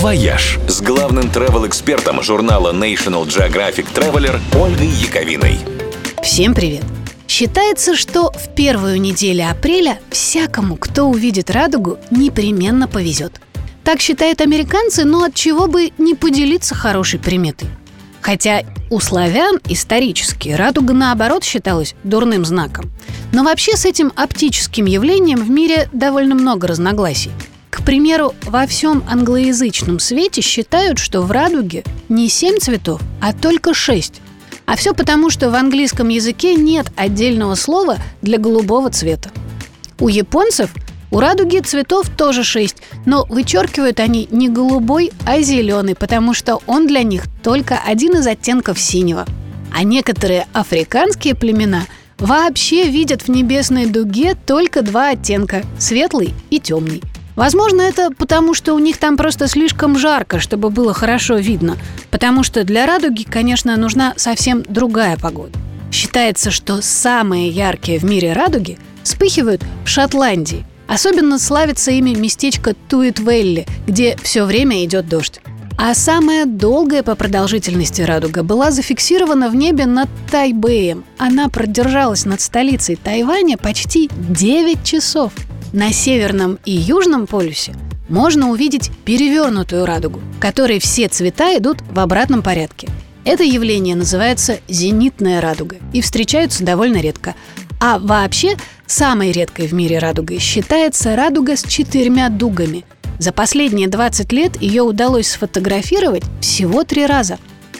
«Вояж» с главным travel-экспертом журнала National Geographic Traveler Ольгой Яковиной. Всем привет! Считается, что в первую неделю апреля всякому, кто увидит радугу, непременно повезет. Так считают американцы, но от чего бы не поделиться хорошей приметой. Хотя у славян исторически радуга наоборот считалась дурным знаком. Но вообще с этим оптическим явлением в мире довольно много разногласий – к примеру, во всем англоязычном свете считают, что в радуге не семь цветов, а только шесть. А все потому, что в английском языке нет отдельного слова для голубого цвета. У японцев у радуги цветов тоже шесть, но вычеркивают они не голубой, а зеленый, потому что он для них только один из оттенков синего. А некоторые африканские племена вообще видят в небесной дуге только два оттенка – светлый и темный. Возможно, это потому, что у них там просто слишком жарко, чтобы было хорошо видно. Потому что для радуги, конечно, нужна совсем другая погода. Считается, что самые яркие в мире радуги вспыхивают в Шотландии. Особенно славится ими местечко Туит-Велли, где все время идет дождь. А самая долгая по продолжительности радуга была зафиксирована в небе над Тайбэем. Она продержалась над столицей Тайваня почти 9 часов – на северном и южном полюсе можно увидеть перевернутую радугу, которой все цвета идут в обратном порядке. Это явление называется зенитная радуга и встречаются довольно редко. А вообще самой редкой в мире радугой считается радуга с четырьмя дугами. За последние 20 лет ее удалось сфотографировать всего три раза.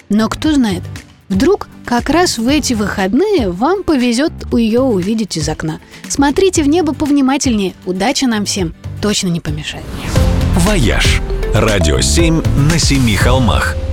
Но кто знает, Вдруг как раз в эти выходные вам повезет ее увидеть из окна. Смотрите в небо повнимательнее. Удачи нам всем точно не помешает. «Вояж» – радио 7 на семи холмах –